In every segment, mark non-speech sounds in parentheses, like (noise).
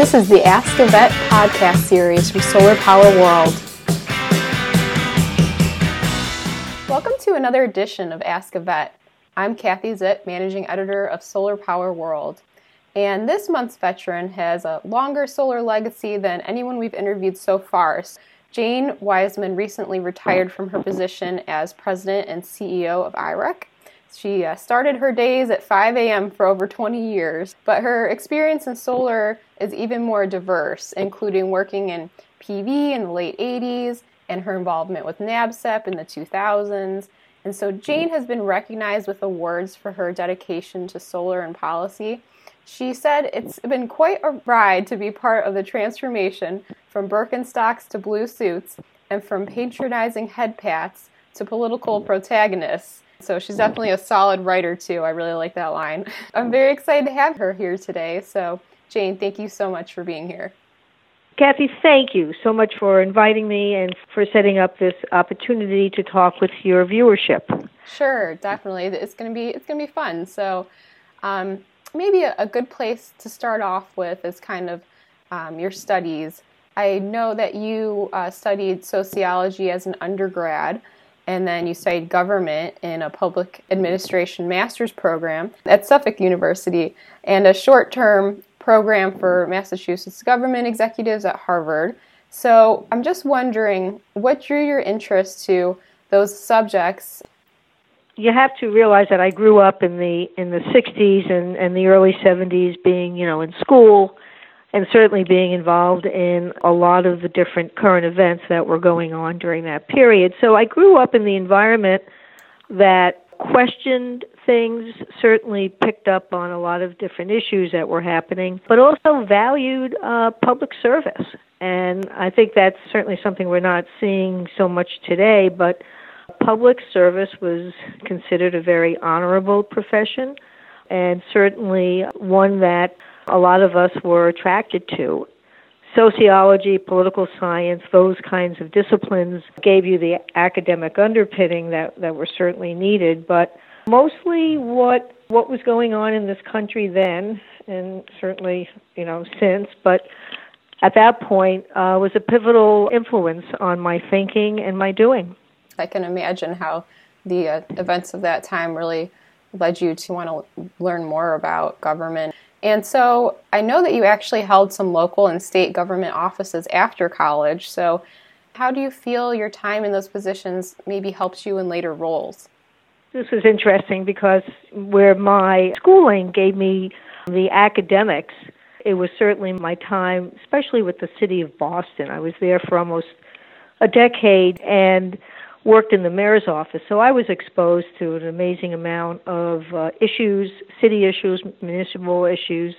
This is the Ask a Vet podcast series from Solar Power World. Welcome to another edition of Ask a Vet. I'm Kathy Zipp, managing editor of Solar Power World. And this month's veteran has a longer solar legacy than anyone we've interviewed so far. Jane Weissman recently retired from her position as president and CEO of IREC. She uh, started her days at 5 a.m. for over 20 years, but her experience in solar is even more diverse, including working in PV in the late 80s and her involvement with NABCEP in the 2000s. And so Jane has been recognized with awards for her dedication to solar and policy. She said it's been quite a ride to be part of the transformation from Birkenstocks to blue suits and from patronizing head pats to political protagonists. So she's definitely a solid writer, too. I really like that line. (laughs) I'm very excited to have her here today. So, Jane, thank you so much for being here. Kathy, thank you so much for inviting me and for setting up this opportunity to talk with your viewership. Sure, definitely. It's going to be it's going to be fun. So, um, maybe a, a, good place to start off with is kind of um, your studies. I know that you uh, studied sociology as an undergrad and then you studied government in a public administration master's program at Suffolk University and a short term program for Massachusetts government executives at Harvard. So I'm just wondering what drew your interest to those subjects? You have to realize that I grew up in the in the 60s and, and the early 70s being, you know, in school and certainly being involved in a lot of the different current events that were going on during that period. So I grew up in the environment that questioned things, certainly picked up on a lot of different issues that were happening, but also valued uh, public service. And I think that's certainly something we're not seeing so much today, but public service was considered a very honorable profession and certainly one that a lot of us were attracted to. Sociology, political science, those kinds of disciplines gave you the academic underpinning that, that were certainly needed, but mostly what what was going on in this country then, and certainly you know since, but at that point uh, was a pivotal influence on my thinking and my doing. I can imagine how the uh, events of that time really led you to want to learn more about government. And so I know that you actually held some local and state government offices after college. So, how do you feel your time in those positions maybe helps you in later roles? This was interesting because where my schooling gave me the academics, it was certainly my time, especially with the city of Boston. I was there for almost a decade, and worked in the mayor's office, so I was exposed to an amazing amount of uh, issues, city issues, municipal issues,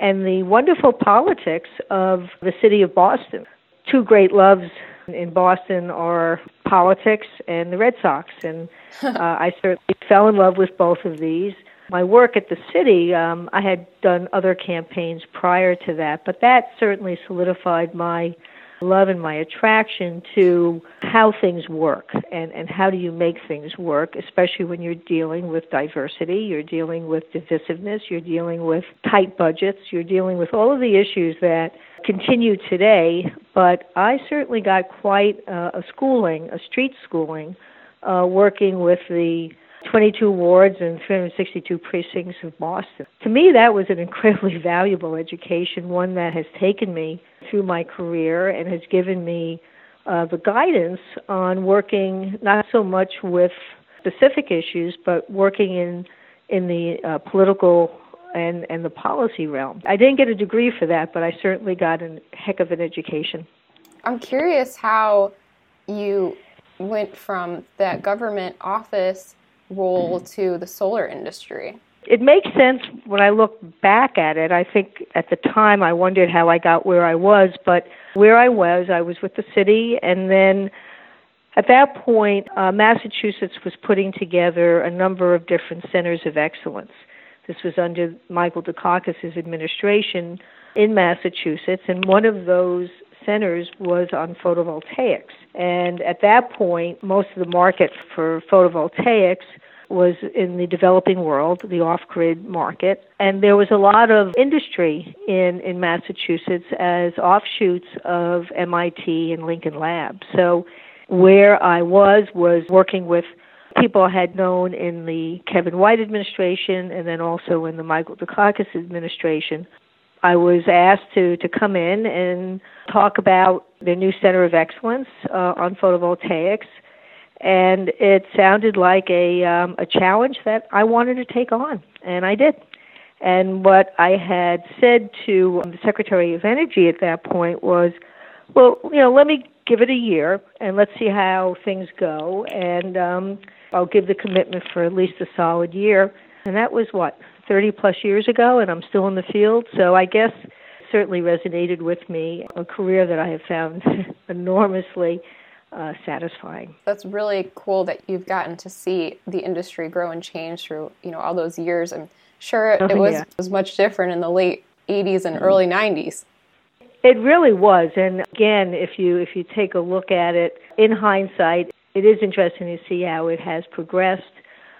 and the wonderful politics of the city of Boston. Two great loves in Boston are politics and the Red Sox, and (laughs) uh, I certainly fell in love with both of these. My work at the city, um, I had done other campaigns prior to that, but that certainly solidified my love and my attraction to how things work and, and how do you make things work, especially when you're dealing with diversity, you're dealing with divisiveness, you're dealing with tight budgets, you're dealing with all of the issues that continue today. But I certainly got quite uh, a schooling, a street schooling, uh, working with the 22 wards and 362 precincts of Boston. To me, that was an incredibly (laughs) valuable education, one that has taken me through my career and has given me uh, the guidance on working not so much with specific issues, but working in in the uh, political and and the policy realm. I didn't get a degree for that, but I certainly got a heck of an education. I'm curious how you went from that government office role to the solar industry? It makes sense when I look back at it. I think at the time I wondered how I got where I was, but where I was, I was with the city, and then at that point, uh, Massachusetts was putting together a number of different centers of excellence. This was under Michael Dukakis' administration in Massachusetts, and one of those centers was on photovoltaics. And at that point, most of the market for photovoltaics was in the developing world, the off-grid market, and there was a lot of industry in in Massachusetts as offshoots of MIT and Lincoln Lab. So where I was was working with people I had known in the Kevin White administration and then also in the Michael Dukakis administration. I was asked to, to come in and talk about the new Center of Excellence uh, on photovoltaics and it sounded like a um, a challenge that I wanted to take on, and I did. And what I had said to the Secretary of Energy at that point was, well, you know, let me give it a year and let's see how things go, and um, I'll give the commitment for at least a solid year. And that was what 30 plus years ago, and I'm still in the field. So I guess certainly resonated with me, a career that I have found (laughs) enormously uh, satisfying. That's really cool that you've gotten to see the industry grow and change through you know all those years. I'm sure it, oh, was yeah. was much different in the late 80s and mm-hmm. early 90s. It really was, and again, if you if you take a look at it in hindsight, it is interesting to see how it has progressed.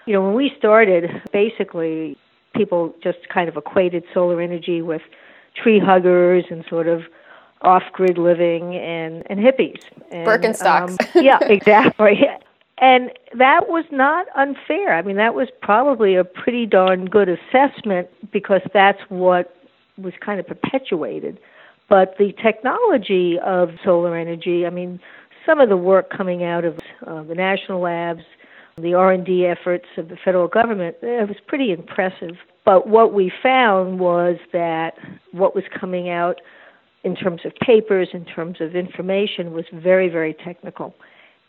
You know, when we started, basically people just kind of equated solar energy with tree huggers and sort of off-grid living and and hippies and, Birkenstocks. Um, yeah, (laughs) exactly. And that was not unfair. I mean, that was probably a pretty darn good assessment because that's what was kind of perpetuated. But the technology of solar energy, I mean, some of the work coming out of uh, the national labs, the R&D efforts of the federal government, it was pretty impressive. But what we found was that what was coming out in terms of papers, in terms of information, was very, very technical.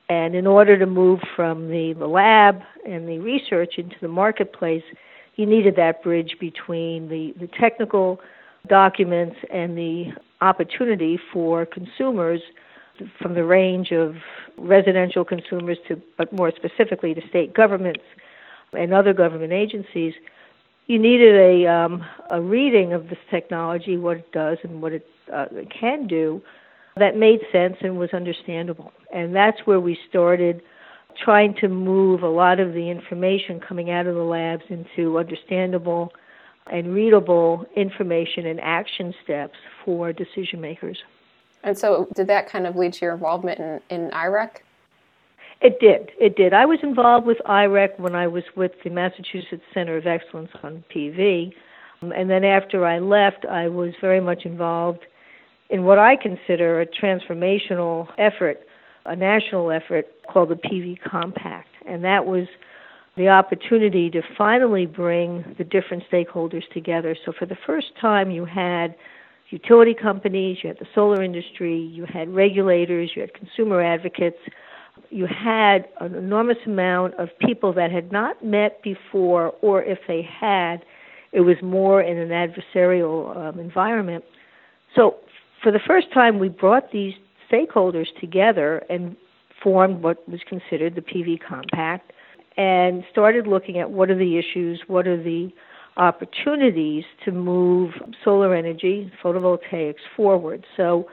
And in order to move from the, lab and the research into the marketplace, you needed that bridge between the, the technical documents and the opportunity for consumers from the range of residential consumers to, but more specifically to state governments and other government agencies, you needed a, um, a reading of this technology, what it does and what it uh, can do that made sense and was understandable. And that's where we started trying to move a lot of the information coming out of the labs into understandable and readable information and action steps for decision makers. And so, did that kind of lead to your involvement in, in IREC? It did. It did. I was involved with IREC when I was with the Massachusetts Center of Excellence on PV. Um, and then after I left, I was very much involved in what I consider a transformational effort, a national effort called the PV Compact. And that was the opportunity to finally bring the different stakeholders together. So for the first time, you had utility companies, you had the solar industry, you had regulators, you had consumer advocates, you had an enormous amount of people that had not met before, or if they had, it was more in an adversarial um, environment. So for the first time, we brought these stakeholders together and formed what was considered the PV Compact and started looking at what are the issues, what are the opportunities to move solar energy, photovoltaics forward. So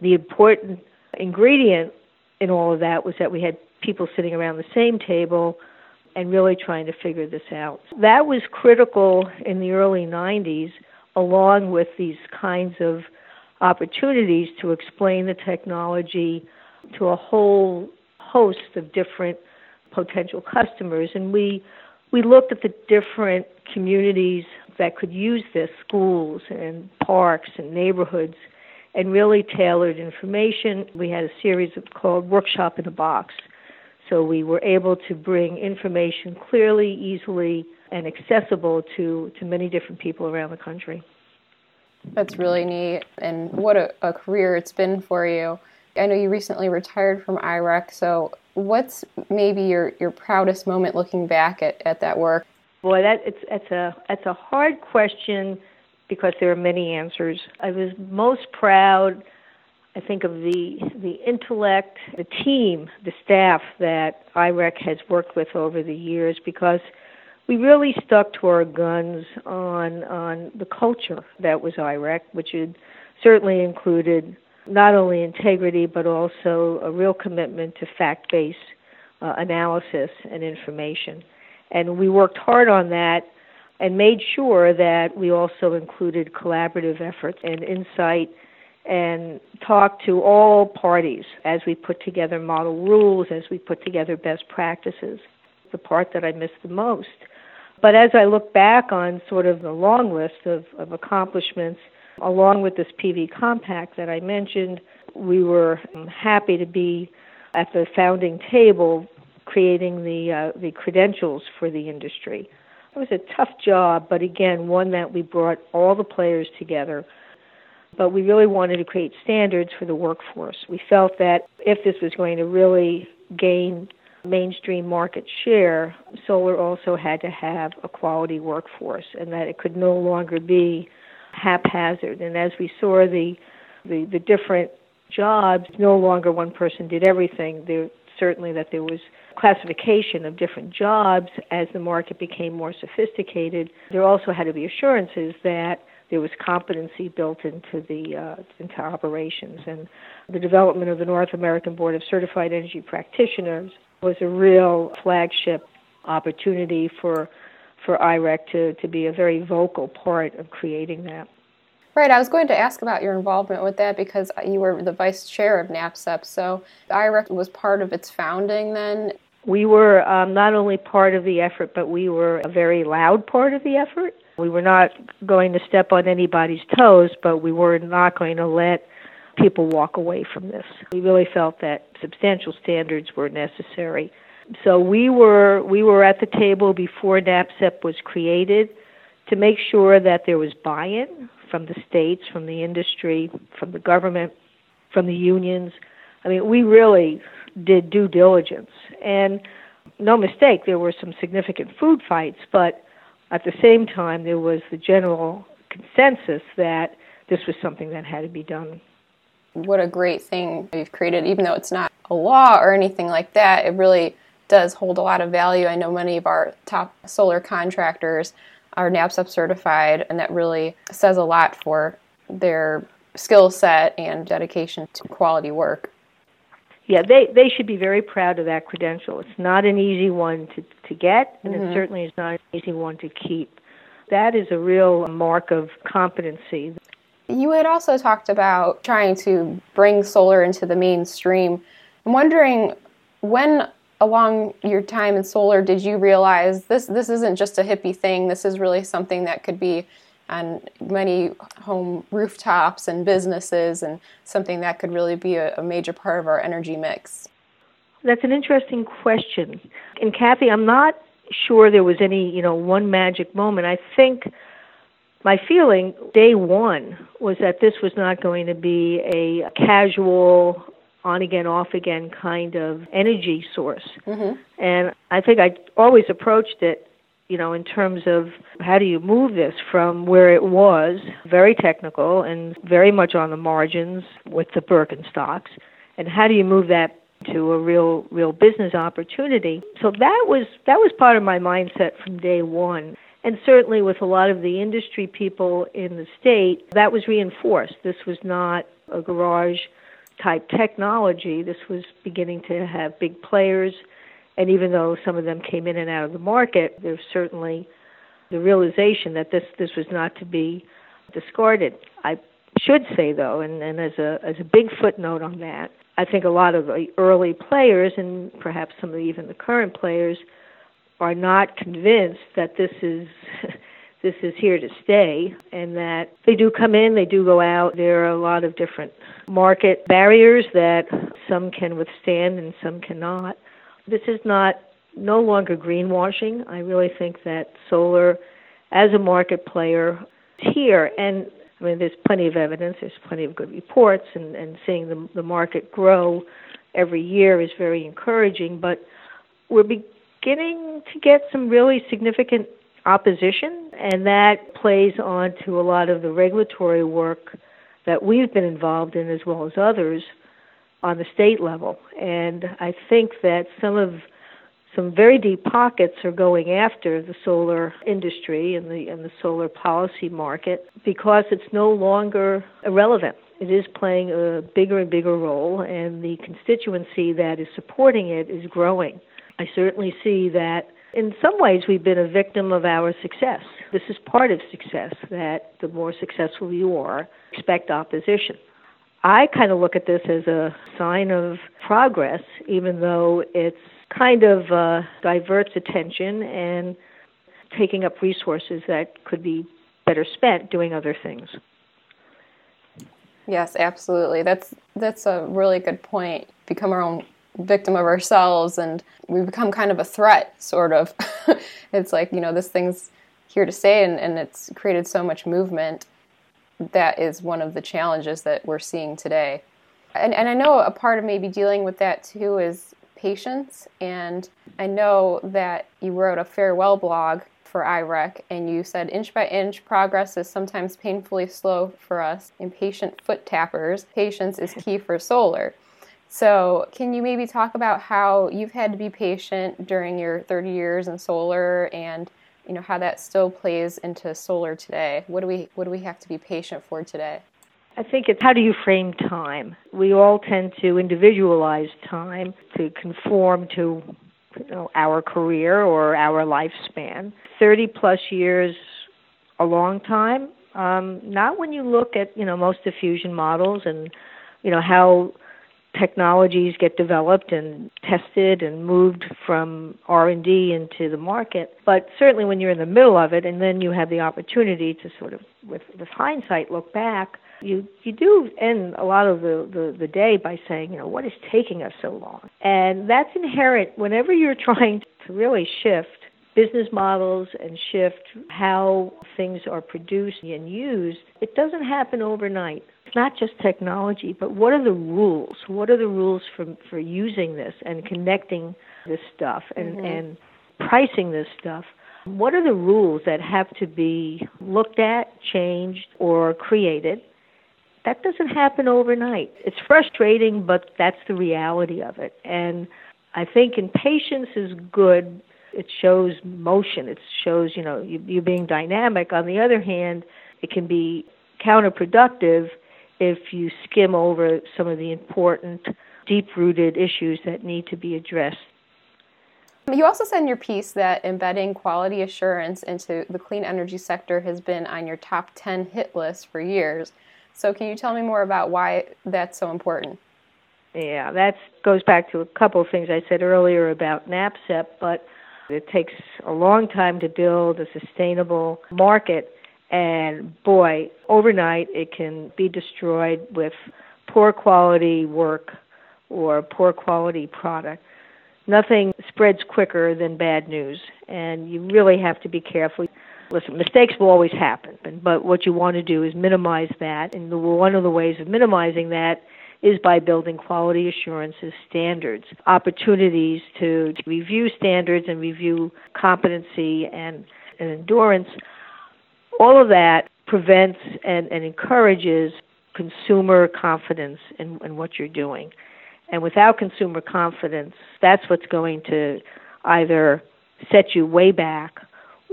the important ingredient in all of that was that we had people sitting around the same table and really trying to figure this out. That was critical in the early 90s, along with these kinds of opportunities to explain the technology to a whole host of different potential customers and we we looked at the different communities that could use this schools and parks and neighborhoods and really tailored information. We had a series called workshop in a box. So we were able to bring information clearly easily and accessible to to many different people around the country. That's really neat, and what a, a career it's been for you. I know you recently retired from IREC, so what's maybe your, your proudest moment looking back at, at that work? Boy, that it's it's a it's a hard question because there are many answers. I was most proud, I think, of the the intellect, the team, the staff that IREC has worked with over the years because we really stuck to our guns on on the culture that was IREC, which had certainly included not only integrity but also a real commitment to fact-based uh, analysis and information. And we worked hard on that and made sure that we also included collaborative efforts and insight and talked to all parties as we put together model rules, as we put together best practices. The part that I missed the most. But as I look back on sort of the long list of, of accomplishments, along with this PV compact that I mentioned, we were happy to be at the founding table creating the uh, the credentials for the industry. It was a tough job, but again, one that we brought all the players together. But we really wanted to create standards for the workforce. We felt that if this was going to really gain mainstream market share, solar also had to have a quality workforce and that it could no longer be haphazard. And as we saw the the, the different jobs, no longer one person did everything. There certainly that there was classification of different jobs as the market became more sophisticated. There also had to be assurances that there was competency built into the uh, into operations and the development of the North American Board of Certified Energy Practitioners was a real flagship opportunity for for IREC to, to be a very vocal part of creating that. Right, I was going to ask about your involvement with that because you were the vice chair of NABCEP, so IREC was part of its founding then. We were um, not only part of the effort, but we were a very loud part of the effort. We were not going to step on anybody's toes, but we were not going to let people walk away from this. We really felt that substantial standards were necessary. So we were we were at the table before NABCEP was created to make sure that there was buy-in from the states, from the industry, from the government, from the unions. I mean, we really did due diligence. And no mistake, there were some significant food fights, but at the same time, there was the general consensus that this was something that had to be done. What a great thing you've created, even though it's not a law or anything like that, it really does hold a lot of value. I know many of our top solar contractors are NABCEP certified, and that really says a lot for their skill set and dedication to quality work. Yeah, they, they should be very proud of that credential. It's not an easy one to, to get, and mm-hmm. it certainly is not an easy one to keep. That is a real mark of competency. You had also talked about trying to bring solar into the mainstream. I'm wondering when along your time in solar did you realize this this isn't just a hippie thing. This is really something that could be on many home rooftops and businesses and something that could really be a, a major part of our energy mix. That's an interesting question. And kathy i'm not sure there was any you know one magic moment. I think my feeling day one was that this was not going to be a casual on again, off again kind of energy source. Mm-hmm. And I think I always approached it, you know, in terms of how do you move this from where it was, very technical and very much on the margins with the Birkenstocks, and how do you move that to a real real business opportunity. So that was that was part of my mindset from day 1. And certainly with a lot of the industry people in the state, that was reinforced. This was not a garage type technology, this was beginning to have big players. And even though some of them came in and out of the market, there's certainly the realization that this, this was not to be discarded. I should say though, and, and as a as a big footnote on that, I think a lot of the early players and perhaps some of the, even the current players are not convinced that this is this is here to stay and that they do come in, they do go out. There are a lot of different market barriers that some can withstand and some cannot. This is not no longer greenwashing. I really think that solar as a market player is here and I mean there's plenty of evidence, there's plenty of good reports and, and seeing the the market grow every year is very encouraging, but we're beginning to get some really significant opposition, and that plays on to a lot of the regulatory work that we've been involved in as well as others on the state level. And I think that some of some very deep pockets are going after the solar industry and the and the solar policy market because it's no longer irrelevant. It is playing a bigger and bigger role and the constituency that is supporting it is growing. I certainly see that in some ways, we've been a victim of our success. This is part of success that the more successful you are, expect opposition. I kind of look at this as a sign of progress, even though it's kind of uh, diverts attention and taking up resources that could be better spent doing other things. Yes, absolutely. That's that's a really good point. Become our own victim of ourselves and we become kind of a threat sort of. (laughs) it's like, you know, this thing's here to stay and, and it's created so much movement. That is one of the challenges that we're seeing today. And, and I know a part of maybe dealing with that too is patience. And I know that you wrote a farewell blog for IREC, and you said inch by inch progress is sometimes painfully slow for us impatient foot tappers. Patience is key for solar. So, can you maybe talk about how you've had to be patient during your 30 years in solar and you know how that still plays into solar today? What do we what do we have to be patient for today? I think it's how do you frame time? We all tend to individualize time to conform to you know, our career or our lifespan. 30 plus years, a long time. Um, not when you look at you know most diffusion models and you know how technologies get developed and tested and moved from R&D into the market but certainly when you're in the middle of it and then you have the opportunity to sort of with with hindsight look back you you do end a lot of the, the, the day by saying, you know, what is taking us so long? And that's inherent whenever you're (laughs) trying to really shift business models and shift how things are produced and used, it doesn't happen overnight. It's not just technology, but what are the rules? What are the rules for for using this and connecting this stuff and, mm-hmm. and pricing this stuff? What are the rules that have to be looked at, changed, or created? that doesn't happen overnight. It's frustrating, but that's the reality of it. And I think impatience is good. It shows motion. It shows, you know, you, you being dynamic. On the other hand, it can be counterproductive if you skim over some of the important, deep rooted issues that need to be addressed. You also said in your piece that embedding quality assurance into the clean energy sector has been on your top 10 hit list for years. So, can you tell me more about why that's so important? Yeah, that goes back to a couple of things I said earlier about NABCEP, but it takes a long time to build a sustainable market, and boy, overnight it can be destroyed with poor quality work or poor quality product. Nothing spreads quicker than bad news, and you really have to be careful listen, mistakes will always happen, but what you want to do is minimize that. And one of the ways of minimizing that is by building quality assurances standards, opportunities to, to review standards and review competency and, and endurance. All of that prevents and, and encourages consumer confidence in, in what you're doing. And without consumer confidence, that's what's going to either set you way back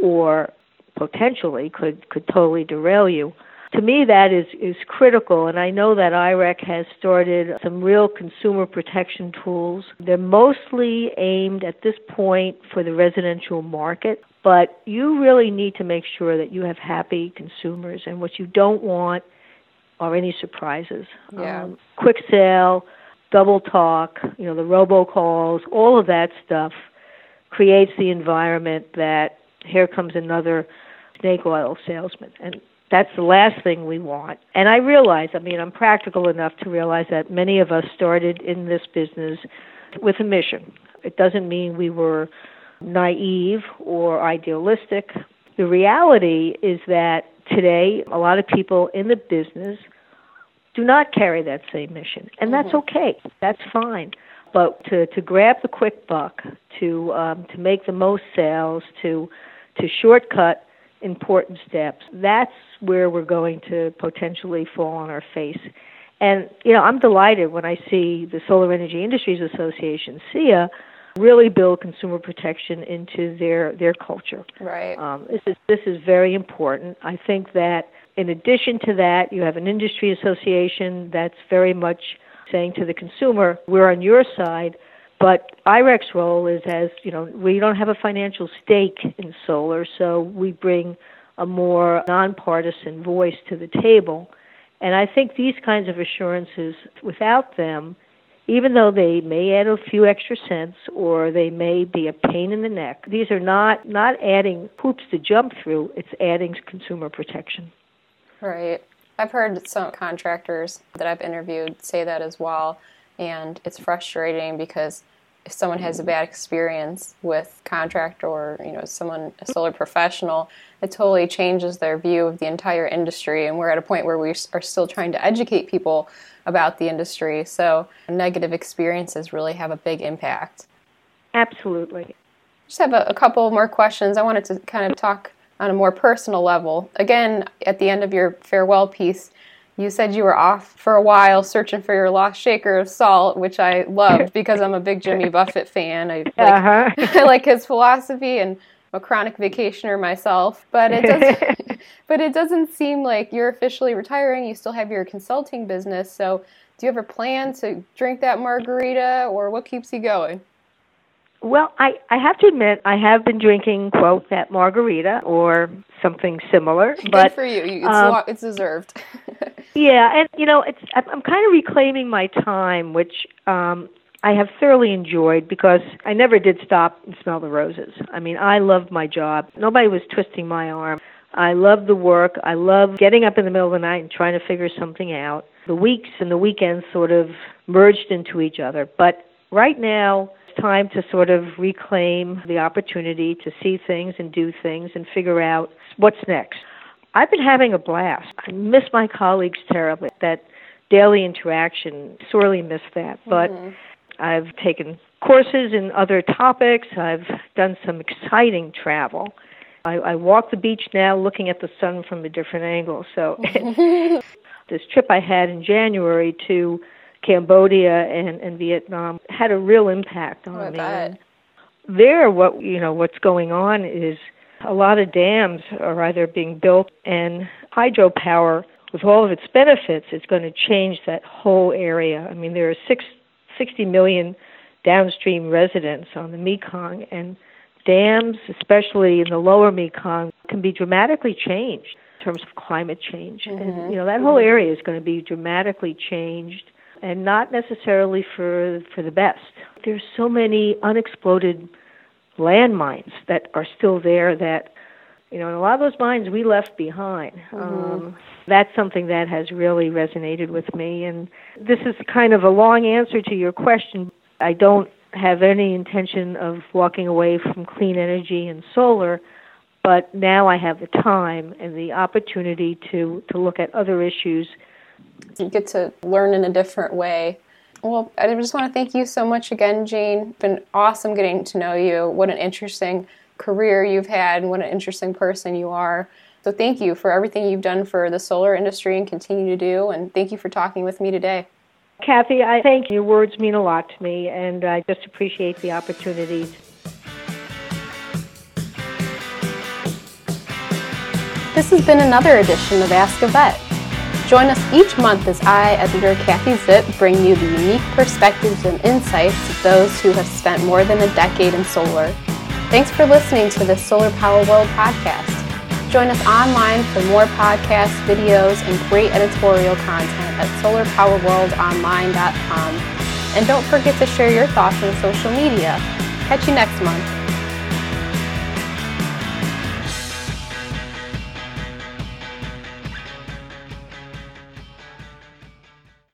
or potentially could could totally derail you. To me, that is is critical, and I know that IREC has started some real consumer protection tools. They're mostly aimed at this point for the residential market, but you really need to make sure that you have happy consumers, and what you don't want are any surprises. Yeah. Um, quick sale, double talk, you know, the robocalls, all of that stuff creates the environment that here comes another snake oil salesman. And that's the last thing we want. And I realize, I mean, I'm practical enough to realize that many of us started in this business with a mission. It doesn't mean we were naive or idealistic. The reality is that today, a lot of people in the business do not carry that same mission, and that's mm-hmm. okay. That's fine. But to to grab the quick buck, to um, to make the most sales, to to shortcut important steps. That's where we're going to potentially fall on our face. And you know, I'm delighted when I see the Solar Energy Industries Association, SEIA, really build consumer protection into their their culture. Right. Um, this is this is very important. I think that in addition to that, you have an industry association that's very much saying to the consumer, "We're on your side." But IREC's role is as, you know, we don't have a financial stake in solar, so we bring a more nonpartisan voice to the table. And I think these kinds of assurances, without them, even though they may add a few extra cents or they may be a pain in the neck, these are not, not adding hoops to jump through, it's adding consumer protection. Right. I've heard some contractors that I've interviewed say that as well, and it's frustrating because if someone has a bad experience with contract or you know someone a solar professional it totally changes their view of the entire industry. And we're at a point where we are still trying to educate people about the industry. So negative experiences really have a big impact. Absolutely. Just have a, a couple more questions. I wanted to kind of talk on a more personal level. Again at the end of your farewell piece you said you were off for a while searching for your lost shaker of salt, which I loved (laughs) because I'm a big Jimmy Buffett fan. I like, uh-huh. (laughs) I like his philosophy and I'm a chronic vacationer myself. But it doesn't (laughs) but it doesn't seem like you're officially retiring. You still have your consulting business. So do you ever plan to drink that margarita or what keeps you going? Well, I, I have to admit, I have been drinking, quote, that margarita or something similar. Good but, for you. It's, um, it's deserved. Yeah, and, you know, it's I'm kind of reclaiming my time, which um, I have thoroughly enjoyed because I never did stop and smell the roses. I mean, I loved my job. Nobody was twisting my arm. I loved the work. I loved getting up in the middle of the night and trying to figure something out. The weeks and the weekends sort of merged into each other. But right now, it's time to sort of reclaim the opportunity to see things and do things and figure out what's next. I've been having a blast. I miss my colleagues terribly. That daily interaction, sorely miss that. But mm-hmm. I've taken courses in other topics. I've done some exciting travel. I, I walk the beach now looking at the sun from a different angle. So (laughs) this trip I had in January to Cambodia and, and Vietnam had a real impact on oh, me. There, what you know, what's going on is a lot of dams are either being built, and hydropower, with all of its benefits, is going to change that whole area. I mean, there are six, 60 million downstream residents on the Mekong, and dams, especially in the lower Mekong, can be dramatically changed in terms of climate change. Mm-hmm. And you know, that whole area is going to be dramatically changed and not necessarily for for the best. There's so many unexploded landmines that are still there that you know, and a lot of those mines we left behind. Mm-hmm. Um, that's something that has really resonated with me. And this is kind of a long answer to your question. I don't have any intention of walking away from clean energy and solar, but now I have the time and the opportunity to, to look at other issues you get to learn in a different way. Well, I just want to thank you so much again, Jane. It's been awesome getting to know you. What an interesting career you've had, and what an interesting person you are. So, thank you for everything you've done for the solar industry and continue to do. And thank you for talking with me today. Kathy, I thank you. Your words mean a lot to me, and I just appreciate the opportunities. This has been another edition of Ask a Vet. Join us each month as I, editor Kathy Zipp, bring you the unique perspectives and insights of those who have spent more than a decade in solar. Thanks for listening to the Solar Power World podcast. Join us online for more podcasts, videos, and great editorial content at solarpowerworldonline.com. And don't forget to share your thoughts on social media. Catch you next month.